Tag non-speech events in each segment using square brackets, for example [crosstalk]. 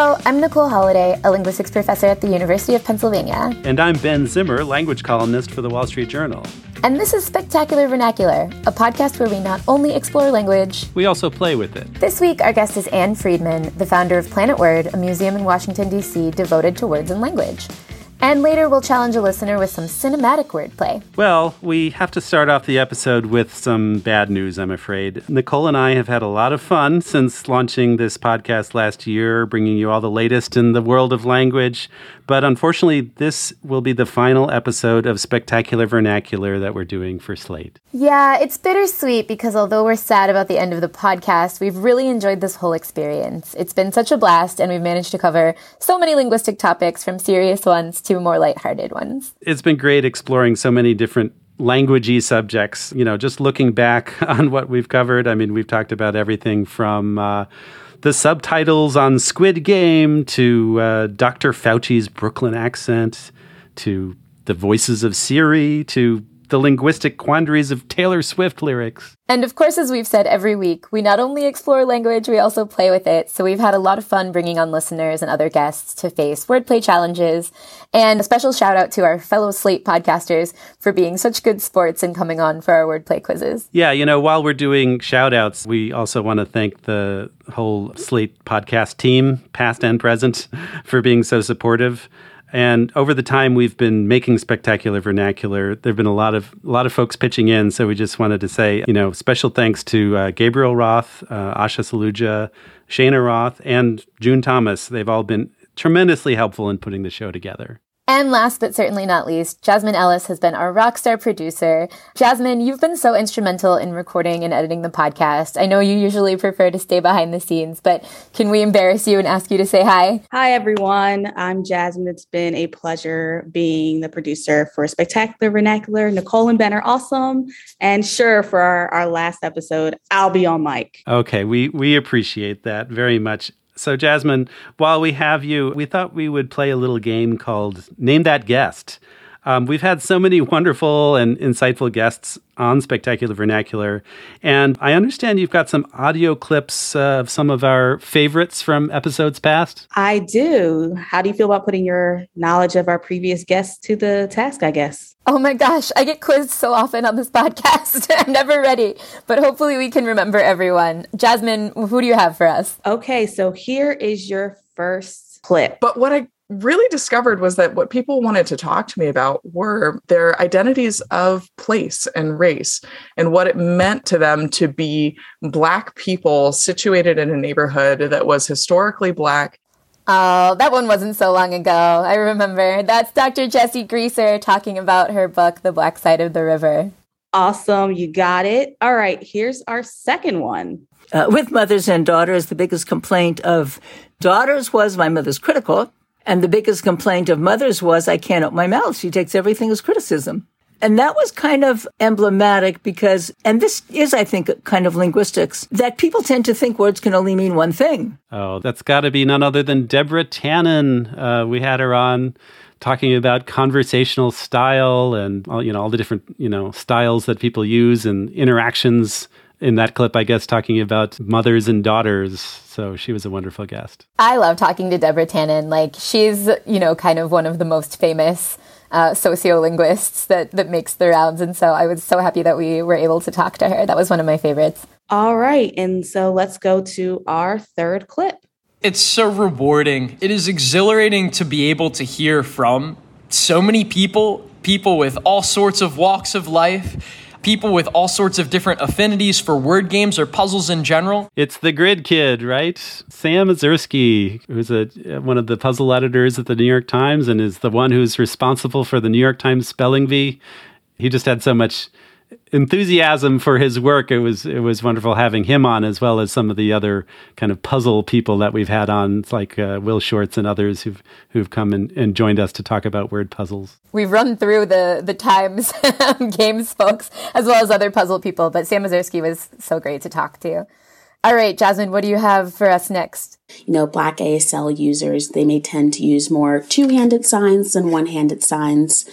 Hello, I'm Nicole Holliday, a linguistics professor at the University of Pennsylvania. And I'm Ben Zimmer, language columnist for the Wall Street Journal. And this is Spectacular Vernacular, a podcast where we not only explore language, we also play with it. This week, our guest is Ann Friedman, the founder of Planet Word, a museum in Washington, D.C. devoted to words and language. And later, we'll challenge a listener with some cinematic wordplay. Well, we have to start off the episode with some bad news, I'm afraid. Nicole and I have had a lot of fun since launching this podcast last year, bringing you all the latest in the world of language. But unfortunately, this will be the final episode of Spectacular Vernacular that we're doing for Slate. Yeah, it's bittersweet because although we're sad about the end of the podcast, we've really enjoyed this whole experience. It's been such a blast, and we've managed to cover so many linguistic topics from serious ones to more lighthearted ones. It's been great exploring so many different languagey subjects. You know, just looking back [laughs] on what we've covered, I mean, we've talked about everything from. Uh, the subtitles on Squid Game to uh, Dr. Fauci's Brooklyn accent to the voices of Siri to the linguistic quandaries of Taylor Swift lyrics. And of course, as we've said every week, we not only explore language, we also play with it. So we've had a lot of fun bringing on listeners and other guests to face wordplay challenges. And a special shout out to our fellow Slate podcasters for being such good sports and coming on for our wordplay quizzes. Yeah, you know, while we're doing shout outs, we also want to thank the whole Slate podcast team, past and present, [laughs] for being so supportive. And over the time we've been making spectacular vernacular, there've been a lot of a lot of folks pitching in. So we just wanted to say, you know, special thanks to uh, Gabriel Roth, uh, Asha Saluja, Shana Roth, and June Thomas. They've all been tremendously helpful in putting the show together. And last but certainly not least, Jasmine Ellis has been our rock star producer. Jasmine, you've been so instrumental in recording and editing the podcast. I know you usually prefer to stay behind the scenes, but can we embarrass you and ask you to say hi? Hi, everyone. I'm Jasmine. It's been a pleasure being the producer for Spectacular Vernacular. Nicole and Ben are awesome. And sure, for our, our last episode, I'll be on mic. Okay, we, we appreciate that very much. So, Jasmine, while we have you, we thought we would play a little game called Name That Guest. Um, we've had so many [laughs] wonderful and insightful guests on Spectacular Vernacular, and I understand you've got some audio clips uh, of some of our favorites from episodes past. I do. How do you feel about putting your knowledge of our previous guests to the task, I guess? Oh my gosh, I get quizzed so often on this [laughs] podcast. [laughs] I'm never ready, but hopefully we can remember everyone. Jasmine, who do you have for us? Okay, so here is your first clip. But what I really discovered was that what people wanted to talk to me about were their identities of place and race and what it meant to them to be Black people situated in a neighborhood that was historically Black. Oh, that one wasn't so long ago. I remember. That's Dr. Jessi Grieser talking about her book, The Black Side of the River. Awesome. You got it. All right. Here's our second one. Uh, with mothers and daughters, the biggest complaint of daughters was my mother's critical and the biggest complaint of mothers was, I can't open my mouth. She takes everything as criticism. And that was kind of emblematic because, and this is, I think, kind of linguistics, that people tend to think words can only mean one thing. Oh, that's got to be none other than Deborah Tannen. Uh, we had her on talking about conversational style and all, you know all the different you know styles that people use and interactions in that clip, I guess, talking about mothers and daughters. So she was a wonderful guest. I love talking to Deborah Tannen. Like she's, you know, kind of one of the most famous uh, sociolinguists that that makes the rounds, and so I was so happy that we were able to talk to her. That was one of my favorites. All right, and so let's go to our third clip. It's so rewarding. It is exhilarating to be able to hear from so many people, people with all sorts of walks of life people with all sorts of different affinities for word games or puzzles in general. It's the Grid Kid, right? Sam Ezersky, who's a, one of the puzzle editors at the New York Times and is the one who's responsible for the New York Times spelling bee. He just had so much enthusiasm for his work. It was it was wonderful having him on, as well as some of the other kind of puzzle people that we've had on, like uh, Will Shortz and others who've who've come and, and joined us to talk about word puzzles. We've run through the the Times [laughs] games folks as well as other puzzle people, but Sam Ezersky was so great to talk to. All right, Jasmine, what do you have for us next? You know, Black ASL users, they may tend to use more two handed signs than one handed signs.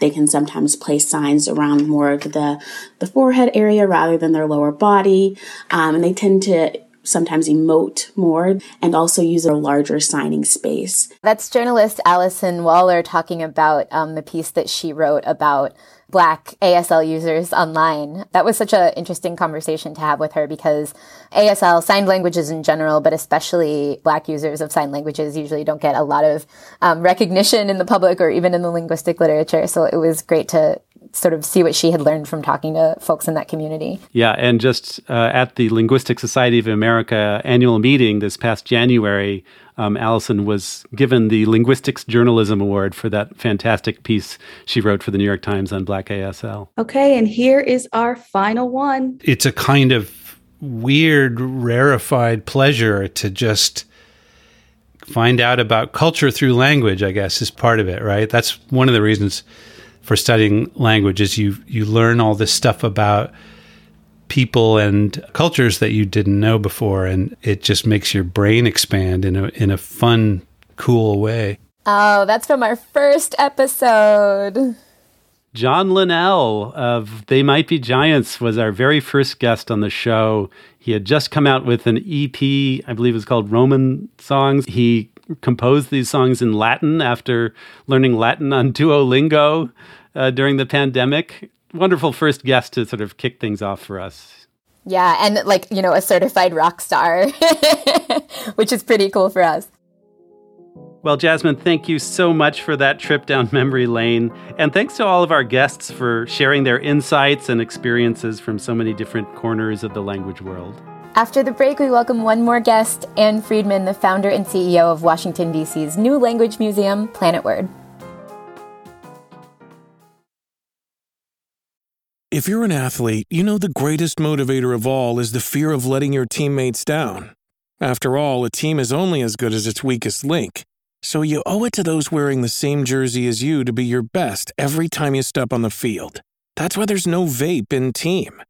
They can sometimes place signs around more of the, the forehead area rather than their lower body. Um, and they tend to sometimes emote more and also use a larger signing space. That's journalist Allyson Waller talking about um, the piece that she wrote about Black ASL users online. That was such an interesting conversation to have with her because ASL, signed languages in general, but especially Black users of sign languages usually don't get a lot of um, recognition in the public or even in the linguistic literature. So it was great to sort of see what she had learned from talking to folks in that community. Yeah, and just uh, at the Linguistic Society of America annual meeting this past January, um, Allyson was given the Linguistics Journalism Award for that fantastic piece she wrote for the New York Times on Black ASL. Okay, and here is our final one. It's a kind of weird, rarefied pleasure to just find out about culture through language, I guess, is part of it, right? That's one of the reasons for studying languages. you you learn all this stuff about people and cultures that you didn't know before and it just makes your brain expand in a in a fun cool way. Oh, that's from our first episode. John Linnell of They Might Be Giants was our very first guest on the show. He had just come out with an EP, I believe it was called Roman Songs. He composed these songs in Latin after learning Latin on Duolingo uh, during the pandemic. Wonderful first guest to sort of kick things off for us. Yeah, and like, you know, a certified rock star, [laughs] which is pretty cool for us. Well, Jasmine, thank you so much for that trip down memory lane. And thanks to all of our guests for sharing their insights and experiences from so many different corners of the language world. After the break, we welcome one more guest, Ann Friedman, the founder and CEO of Washington, D.C.'s new language museum, Planet Word. If you're an athlete, you know the greatest motivator of all is the fear of letting your teammates down. After all, a team is only as good as its weakest link. So you owe it to those wearing the same jersey as you to be your best every time you step on the field. That's why there's no vape in team.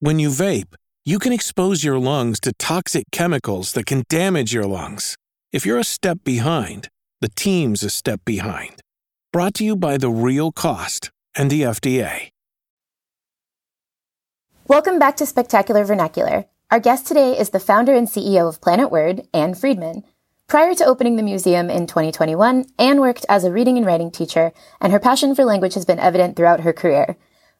When you vape, you can expose your lungs to toxic chemicals that can damage your lungs. If you're a step behind, the team's a step behind. Brought to you by The Real Cost and the FDA. Welcome back to Spectacular Vernacular. Our guest today is the founder and CEO of Planet Word, Ann Friedman. Prior to opening the museum in 2021, Ann worked as a reading and writing teacher, and her passion for language has been evident throughout her career.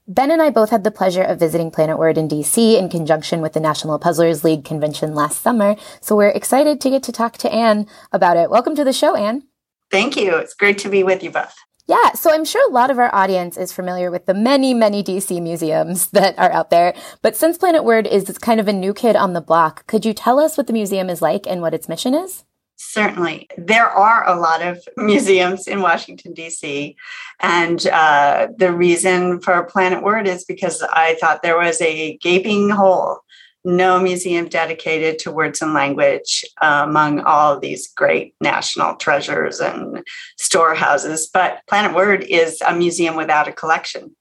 Ben and I both had the pleasure of visiting Planet Word in DC in conjunction with the National Puzzlers League convention last summer, so we're excited to get to talk to Ann about it. Welcome to the show, Ann. Thank you. It's great to be with you both. Yeah, so I'm sure a lot of our audience is familiar with the many, many DC museums [laughs] that are out there. But since Planet Word is kind of a new kid on the block, could you tell us what the museum is like and what its mission is? Certainly. There are a lot of [laughs] museums in Washington, D.C. And uh, the reason for Planet Word is because I thought there was a gaping hole. No museum dedicated to words and language uh, among all these great national treasures and storehouses. But Planet Word is a museum without a collection.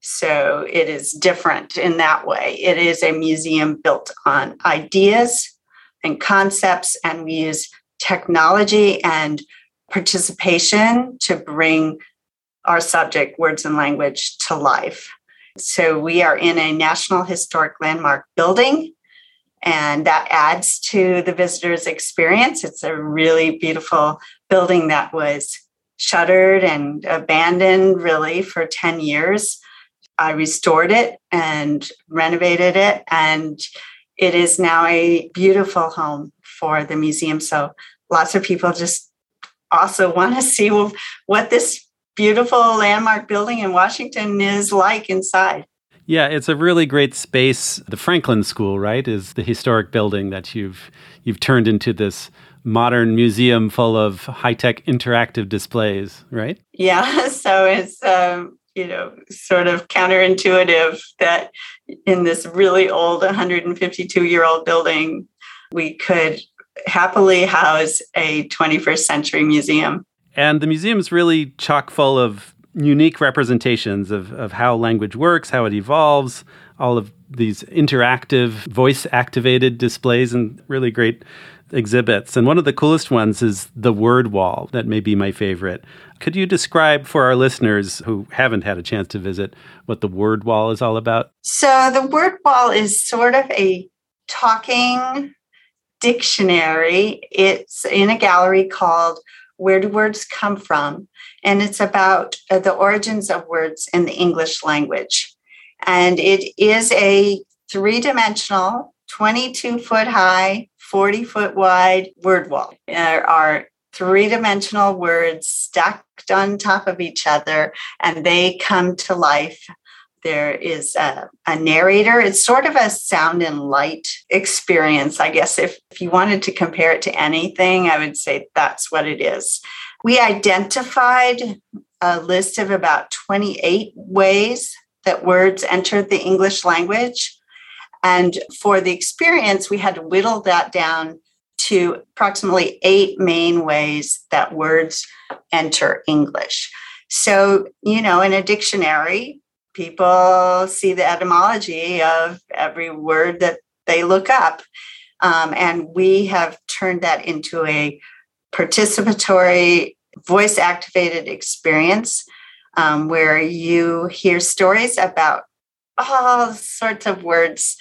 So it is different in that way. It is a museum built on ideas and concepts, and we use technology and participation to bring our subject, words and language, to life. So we are in a National Historic Landmark building, and that adds to the visitor's experience. It's a really beautiful building that was shuttered and abandoned really for 10 years. I restored it and renovated it, and it is now a beautiful home for the museum. So lots of people just also [laughs] want to see what this beautiful landmark building in Washington is like inside. Yeah, it's a really great space. The Franklin School, right, is the historic building that you've you've turned into this modern museum full of high-tech interactive displays, right? Yeah, [laughs] so it's um, you know sort of counterintuitive that in this really old 152 year old building we could happily house a 21st century museum. And the museum is really chock full of unique representations of, of how language works, how it evolves, all of these interactive, voice activated displays and really great exhibits. And one of the coolest ones is the word wall, that may be my favorite. Could you describe for our listeners who haven't had a chance to visit what the word wall is all about? So, the word wall is sort of a talking dictionary. It's in a gallery called Where Do Words Come From? And it's about uh, the origins of words in the English language. And it is a three dimensional, 22 foot high, 40 foot wide word wall. There are three dimensional words stacked on top of each other, and they come to life. There is a, a, narrator. It's sort of a sound and light experience, I guess. If, if you wanted to compare it to anything, I would say that's what it is. We identified a list of about 28 ways that words entered the English language. And for the experience, we had to whittle that down to approximately eight main ways that words enter English. So, you know, in a dictionary, people see the etymology of every word that they look up. Um, and we have turned that into a participatory, voice activated experience um, where you hear stories about all sorts of words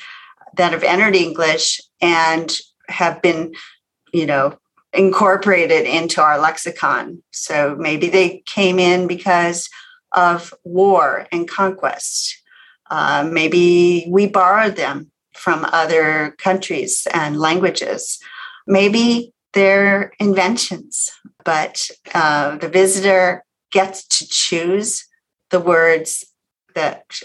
that have entered English and have been, you know, incorporated into our lexicon. So maybe they came in because of war and conquest. Uh, maybe we borrowed them from other countries and languages. Maybe they're inventions, but uh, the visitor gets to choose the words that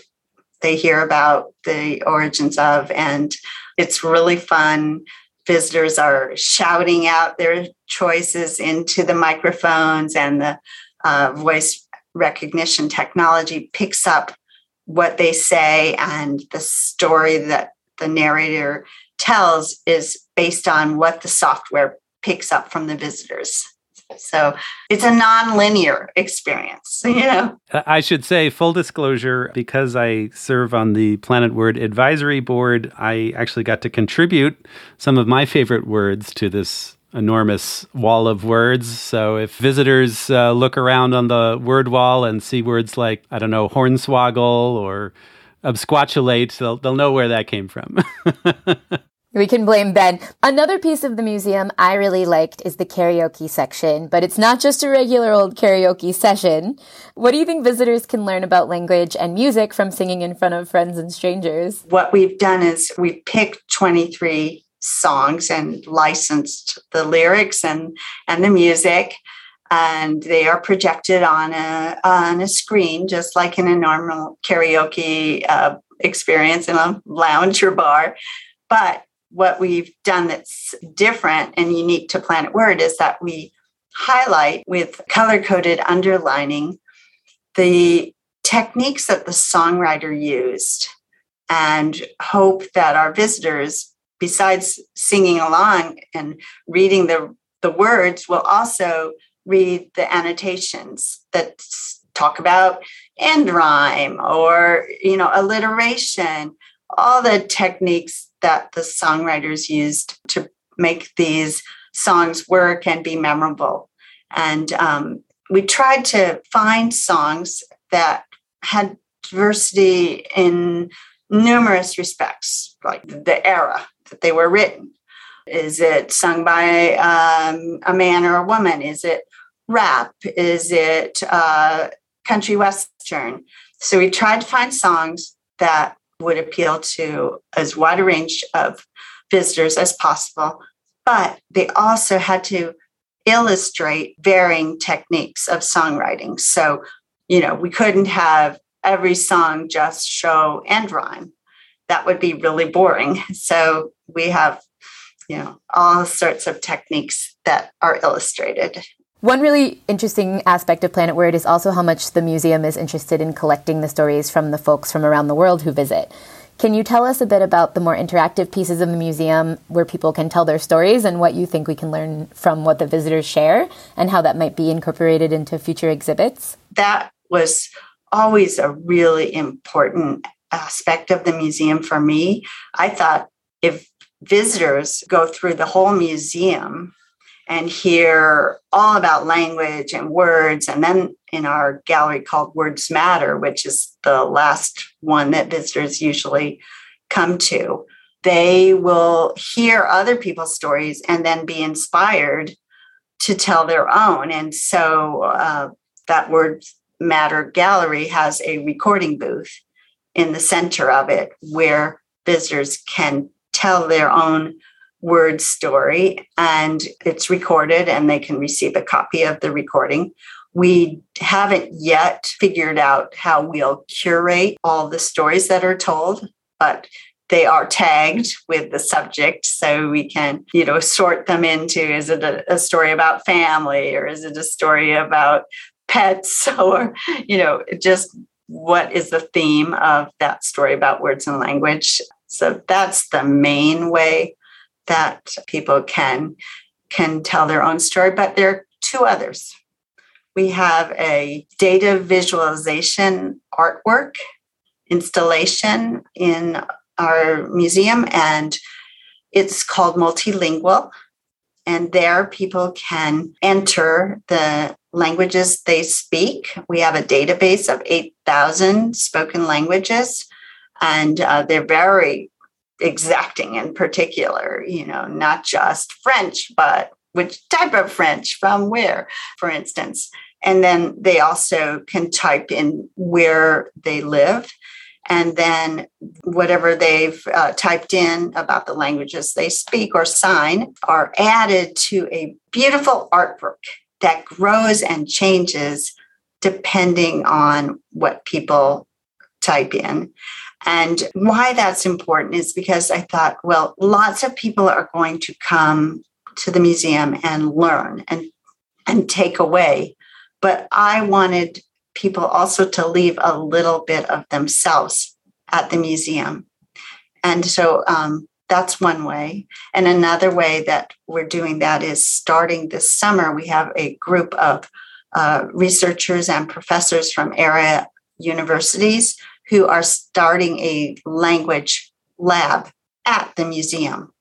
they hear about the origins of. And it's really fun. Visitors are shouting out their choices into the microphones, and the uh, voice recognition technology picks up what they say, and the story that the narrator tells is based on what the software picks up from the visitors. So it's a non-linear experience, [laughs] you know. I should say full disclosure because I serve on the Planet Word advisory board, I actually got to contribute some of my favorite words to this enormous wall of words. So if visitors uh, look around on the word wall and see words like I don't know hornswoggle or absquatulate, they'll they'll know where that came from. [laughs] We can blame Ben. Another piece of the museum I really liked is the karaoke section, but it's not just a regular old karaoke session. What do you think visitors can learn about language and music from singing in front of friends and strangers? What we've done is we picked 23 songs and licensed the lyrics and, and the music and they are projected on a on a screen just like in a normal karaoke uh, experience in a lounge or bar but what we've done that's different and unique to Planet Word is that we highlight with color coded underlining the techniques that the songwriter used and hope that our visitors, besides singing along and reading the, the words, will also read the annotations that talk about end rhyme or you know alliteration all the techniques that the songwriters used to make these songs work and be memorable. And um, we tried to find songs that had diversity in numerous respects, like the era that they were written. Is it sung by um, a man or a woman? Is it rap? Is it uh, country western? So we tried to find songs that would appeal to as wide a range of visitors as possible. But they also had to illustrate varying techniques of songwriting. So, you know, we couldn't have every song just show end rhyme. That would be really boring. [laughs] So we have, you know, all sorts of techniques that are illustrated one really interesting aspect of Planet Word is also how much the museum is interested in collecting the stories from the folks from around the world who visit. Can you tell us a bit about the more interactive pieces of the museum where people can tell their stories and what you think we can learn from what the visitors share and how that might be incorporated into future exhibits? That was always a really important aspect of the museum for me. I thought if visitors go through the whole museum and hear all about language and words, and then in our gallery called Words Matter, which is the last one that visitors usually come to, they will hear other people's stories and then be inspired to tell their own. And so uh, that Words Matter gallery has a recording booth in the center of it where visitors can tell their own word story and it's recorded and they can receive a copy of the recording. We haven't yet figured out how we'll curate all the stories that are told, but they are tagged with the subject so we can you know sort them into is it a, a, story about family or is it a story about pets [laughs] or you know just what is the theme of that story about words and language so that's the main way that people can can tell their own story but there are two others we have a data visualization artwork installation in our museum, and it's called Multilingual. And there, people can enter the languages they speak. We have a database of 8,000 spoken languages, and uh, they're very exacting in particular, you know, not just French, but which type of French from where, for instance. And then they also can type in where they live and then whatever they've uh, typed in about the languages they speak or sign are added to a beautiful artwork that grows and changes depending on what people type in. And why that's important is because I thought, well, lots of people are going to come to the museum and learn and and take away. But I wanted people also to leave a little bit of themselves at the museum. And so um, that's one way. And another way that we're doing that is starting this summer, we have a group of uh, researchers and professors from area universities who are starting a language lab at the museum.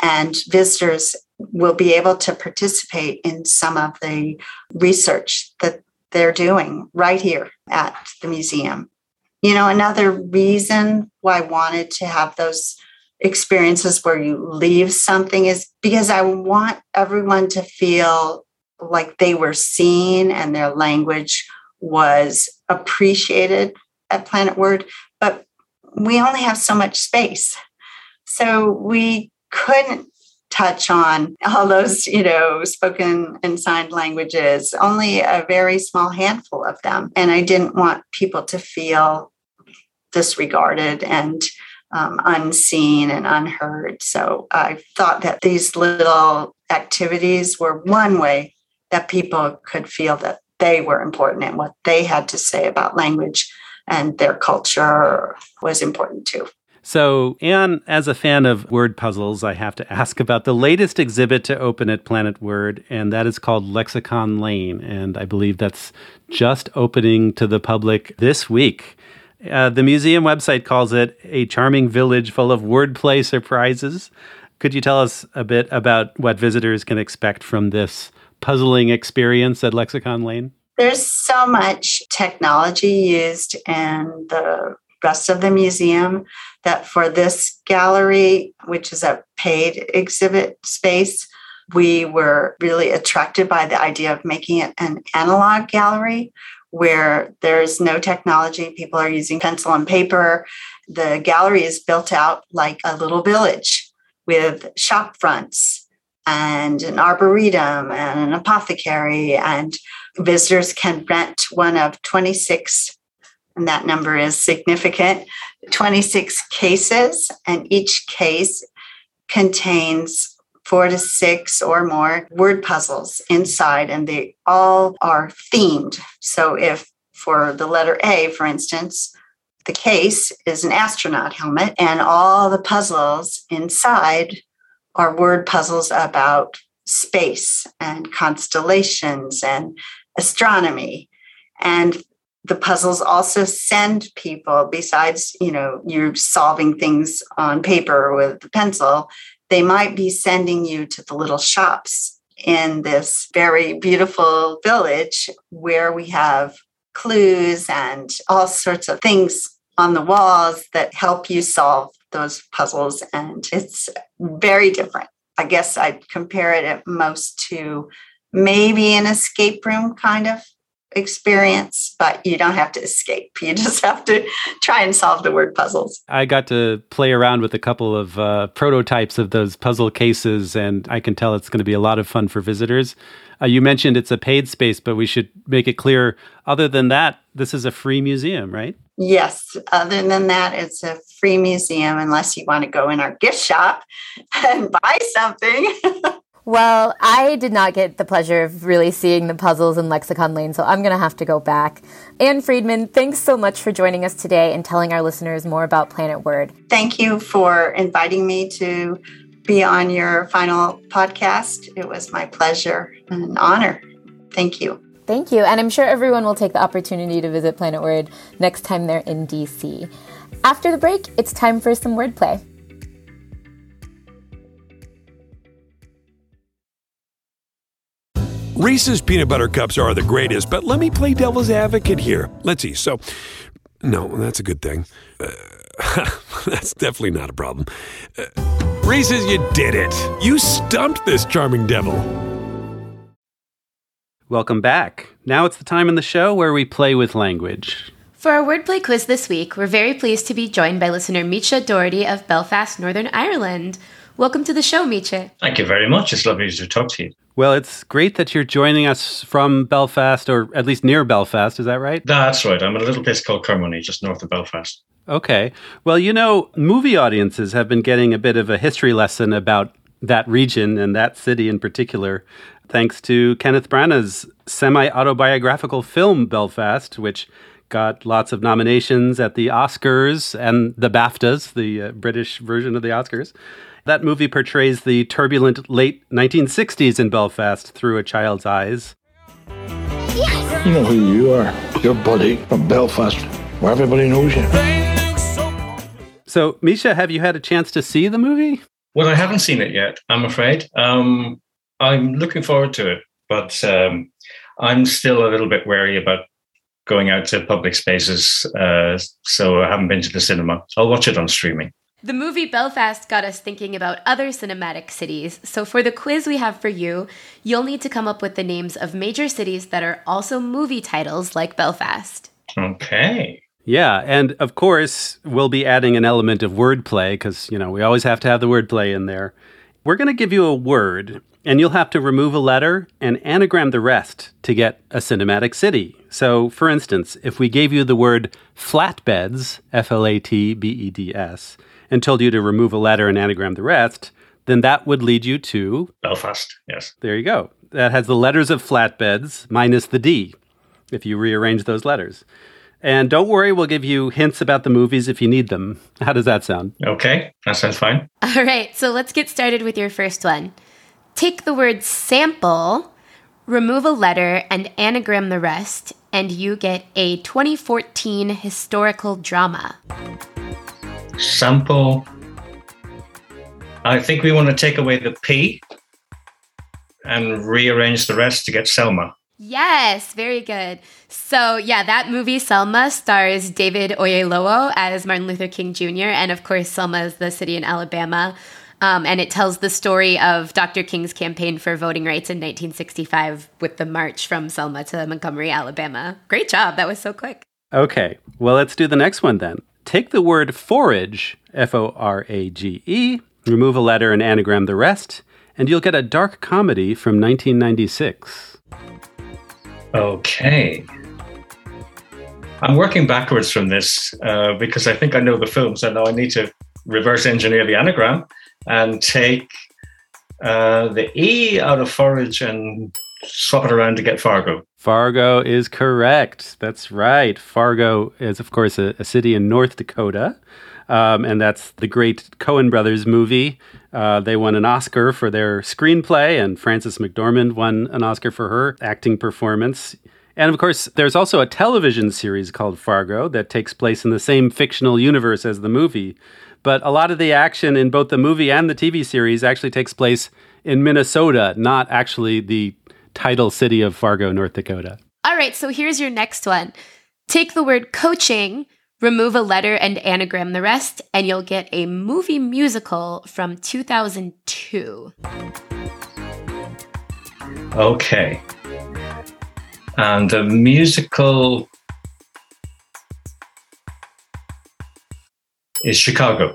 And visitors will be able to participate in some of the research that they're doing right here at the museum. You know, another reason why I wanted to have those experiences where you leave something is because I want everyone to feel like they were seen and their language was appreciated at Planet Word. But we only have so much space. So we couldn't touch on all those, you know, spoken and signed languages, only a very small handful of them. And I didn't want people to feel disregarded and um, unseen and unheard. So I thought that these little activities were one way that people could feel that they were important and what they had to say about language and their culture was important too. So, Ann, as a fan of word puzzles, I have to [laughs] ask about the latest exhibit to open at Planet Word, and that is called Lexicon Lane. And I believe that's just opening to the public this week. Uh, the museum website calls it a charming village full of wordplay surprises. Could you tell us a bit about what visitors can expect from this puzzling experience at Lexicon Lane? There's so much technology used in the rest of the museum that for this gallery, which is a paid exhibit space, we were really attracted by the idea of making it an analog gallery where there's no technology. People are using pencil and paper. The gallery is built out like a little village with shop fronts and an arboretum and an apothecary. And visitors can rent one of 26, and that number is significant 26 cases, and each case contains four to six or more word puzzles inside, and they all are themed. So, if for the letter A, for instance, the case is an astronaut helmet, and all the puzzles inside are word puzzles about space and constellations and astronomy. And the puzzles also send people besides you know you're solving things on paper with the pencil they might be sending you to the little shops in this very beautiful village where we have clues and all sorts of things on the walls that help you solve those puzzles and it's very different i guess i'd compare it at most to maybe an escape room kind of experience, but you don't have to escape. [laughs] You just have to try and solve the word puzzles. I got to play around with a couple of uh, prototypes of those puzzle cases, and I can tell it's going to be a lot of fun for visitors. Uh, you mentioned it's a paid space, but we should make it clear other than that, this is a free museum, right? Yes. Other than that, it's a free museum unless you want to go in our gift shop and [laughs] buy something. [laughs] Well, I did not get the pleasure of really seeing the puzzles in Lexicon Lane, so I'm going to have to go back. Ann Friedman, thanks so much for joining us today and telling our listeners more about Planet Word. Thank you for inviting me to be on your final podcast. It was my pleasure and an honor. Thank you. Thank you. And I'm sure everyone will take the opportunity to visit Planet Word next time they're in DC. After the break, it's time for some wordplay. Reese's peanut butter cups are the greatest, but let me play devil's advocate here. Let's see. So, no, that's a good thing. Uh, [laughs] that's definitely not a problem. Uh, Reese's, you did it. You stumped this charming devil. Welcome back. Now it's the time in the show where we play with language. For our wordplay quiz this week, we're very pleased to be joined by listener Misha Doherty of Belfast, Northern Ireland. Welcome to the show, Misha. Thank you very much. It's lovely to talk to you. Well, it's great that you're joining us from Belfast, or at least near Belfast. Is that right? That's right. I'm in a little place called Carnmoney, just north of Belfast. Okay. Well, you know, movie audiences have been getting a bit of a history lesson about that region and that city in particular, thanks to Kenneth Branagh's semi autobiographical film, Belfast, which got lots of nominations at the Oscars and the BAFTAs, the uh, British version of the Oscars. That movie portrays the turbulent late 1960s in Belfast through a child's eyes. You know who you are. Your buddy from Belfast, where everybody knows you. So, Misha, have you had a chance to see the movie? Well, I haven't seen it yet, I'm afraid. Um, I'm looking forward to it, but um, I'm still a little bit wary about going out to public spaces, uh, so I haven't been to the cinema. I'll watch it on streaming. The movie Belfast got us thinking about other cinematic cities, so for the quiz we have for you, you'll need to come up with the names of major cities that are also movie titles like Belfast. Okay. Yeah, and of course, we'll be adding an element of wordplay because, you know, we always have to have the wordplay in there. We're going to give you a word, and you'll have to remove a letter and anagram the rest to get a cinematic city. So, for instance, if we gave you the word flatbeds, F L A T B E D S, and told you to remove a letter and anagram the rest, then that would lead you to Belfast. Yes. There you go. That has the letters of flatbeds minus the D if you rearrange those letters. And don't worry, we'll give you hints about the movies if you need them. How does that sound? Okay, that sounds fine. All right, so let's get started with your first one. Take the word sample, remove a letter, and anagram the rest, and you get a 2014 historical drama sample. I think we want to take away the P and rearrange the rest to get Selma. Yes, very good. So, yeah, that movie Selma stars David Oyelowo as Martin Luther King Jr. And of course, Selma is the city in Alabama. Um, and it tells the story of Dr. King's campaign for voting rights in 1965 with the march from Selma to Montgomery, Alabama. Great job. That was so quick. Okay. Well, let's do the next one then. Take the word forage, F O R A G E, remove a letter and anagram the rest, and you'll get a dark comedy from 1996. Okay. I'm working backwards from this uh, because I think I know the film, so now I need to reverse engineer the anagram and take uh, the E out of forage and swap it around to get Fargo. Fargo is correct. That's right. Fargo is, of course, a, a city in North Dakota. Um, and that's the great Coen brothers movie. Uh, they won an Oscar for their screenplay, and Frances McDormand won an Oscar for her acting performance. And of course, there's also a television series called Fargo that takes place in the same fictional universe as the movie. But a lot of the action in both the movie and the TV series actually takes place in Minnesota, not actually the title city of Fargo, North Dakota. All right, so here's your next one. Take the word coaching, remove a letter and anagram the rest, and you'll get a movie musical from 2002. Okay. And the musical is Chicago.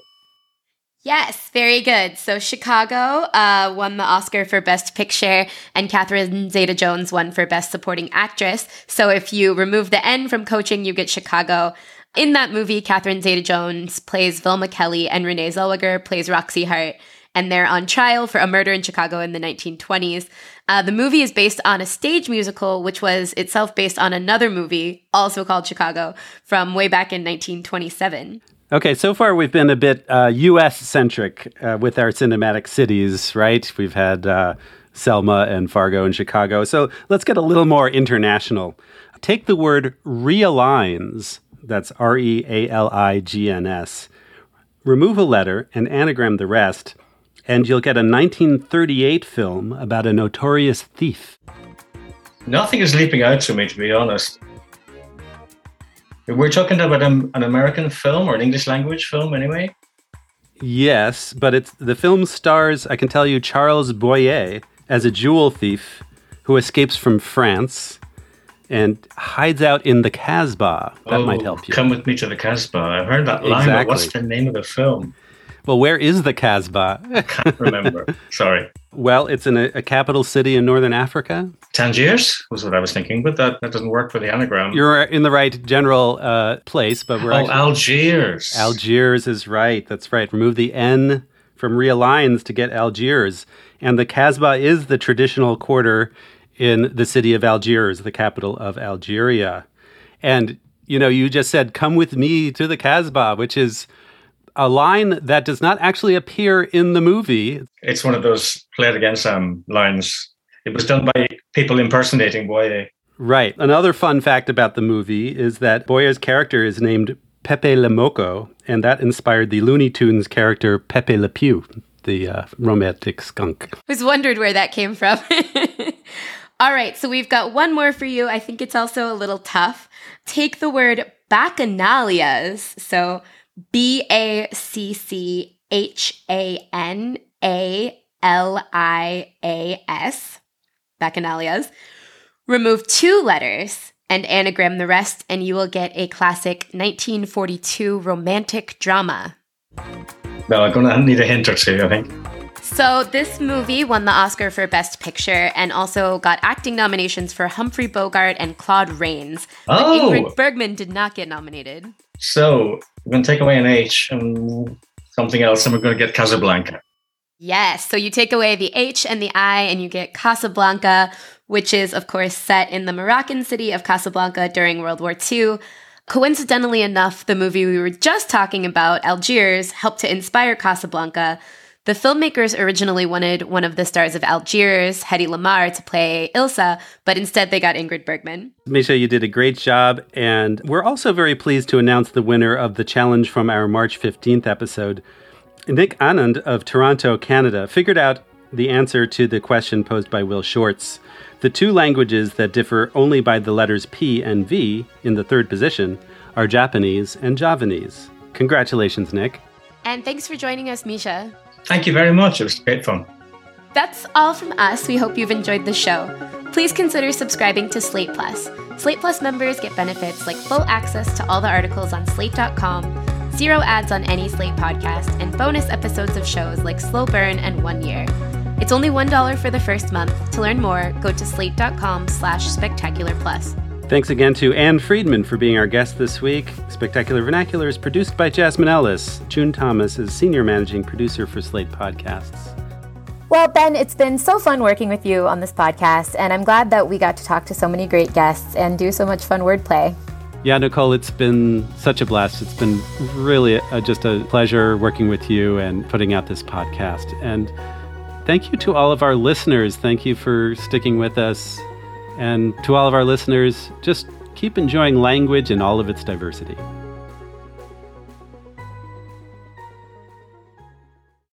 Yes, very good. So Chicago uh, won the Oscar for Best Picture, and Catherine Zeta Jones won for Best Supporting Actress. So if you remove the N from coaching, you get Chicago. In that movie, Catherine Zeta Jones plays Velma Kelly, and Renee Zellweger plays Roxie Hart, and they're on trial for a murder in Chicago in the 1920s. Uh, the movie is based on a stage musical, which was itself based on another movie, also called Chicago, from way back in 1927. Okay, so far we've been a bit uh, US centric uh, with our cinematic cities, right? We've had uh, Selma and Fargo and Chicago. So let's get a little more international. Take the word realigns, that's R E A L I G N S, remove a letter and anagram the rest, and you'll get a 1938 film about a notorious thief. Nothing is leaping out to me, to be honest. We're talking about an, an American film or an English language film, anyway. Yes, but it's the film stars, I can tell you, Charles Boyer as a jewel thief who escapes from France and hides out in the Casbah. That oh, might help you. Come with me to the Casbah. I've heard that line, Exactly. but what's the name of the film? Well, where is the Casbah? I can't remember. [laughs] Sorry. well, it's in a, a capital city in northern Africa. Tangiers was what I was thinking, but that, that doesn't work for the anagram. You're in the right general uh, place, but we're oh, actually, Algiers. Algiers is right. That's right. Remove the N from realigns to get Algiers. And the Casbah is the traditional quarter in the city of Algiers, the capital of Algeria. And, you know, you just said, come with me to the Casbah, which is a line that does not actually appear in the movie. It's one of those play it again, Sam lines. It was done by people impersonating Boyer. Right. Another fun fact about the movie is that Boyer's character is named Pepe Le Moko, and that inspired the Looney Tunes character Pepe Le Pew, the uh, romantic skunk. I was wondered where that came from. [laughs] All right, so we've got one more for you. I think it's also a little tough. Take the word bacchanalias. So B A C C H A N A L I A S. Bacchanalias. Remove two letters and anagram the rest, and you will get a classic 1942 romantic drama. No, I'm going to need a hint or two, I think. So, this movie won the Oscar for Best Picture and also got acting nominations for Humphrey Bogart and Claude Rains. But Oh. Ingrid Bergman did not get nominated. So we're going to take away an H and something else, and we're going to get Casablanca. Yes, so you take away the H and the I, and you get Casablanca, which is, of course, set in the Moroccan city of Casablanca during World War II. Coincidentally enough, the movie we were just talking about, Algiers, helped to inspire Casablanca. The filmmakers originally wanted one of the stars of Algiers, Hedy Lamarr, to play Ilsa, but instead they got Ingrid Bergman. Misha, you did a great job, and we're also very pleased to announce the winner of the challenge from our March 15th episode. Nick Anand of Toronto, Canada, figured out the answer to the question posed by Will Shortz. The two languages that differ only by the letters P and V in the third position are Japanese and Javanese. Congratulations, Nick. And thanks for joining us, Misha. Thank you very much. It was great fun. That's all from us. We hope you've enjoyed the show. Please consider subscribing to Slate Plus. Slate Plus members get benefits like full access to all the articles on slate.com, zero ads on any Slate podcast, and bonus episodes of shows like Slow Burn and One Year. It's only $1 for the first month. To learn more, go to slate.com slash spectacular plus. Thanks again to Ann Friedman for being our guest this week. Spectacular Vernacular is produced by Jasmine Ellis. June Thomas is senior managing producer for Slate Podcasts. Well, Ben, it's been so fun working with you on this podcast, and I'm glad that we got to talk to so many great guests and do so much fun wordplay. Yeah, Nicole, it's been such a blast. It's been really a, just a pleasure working with you and putting out this podcast. And thank you to all of our listeners. Thank you for sticking with us And to all of our listeners, just keep enjoying language in all of its diversity.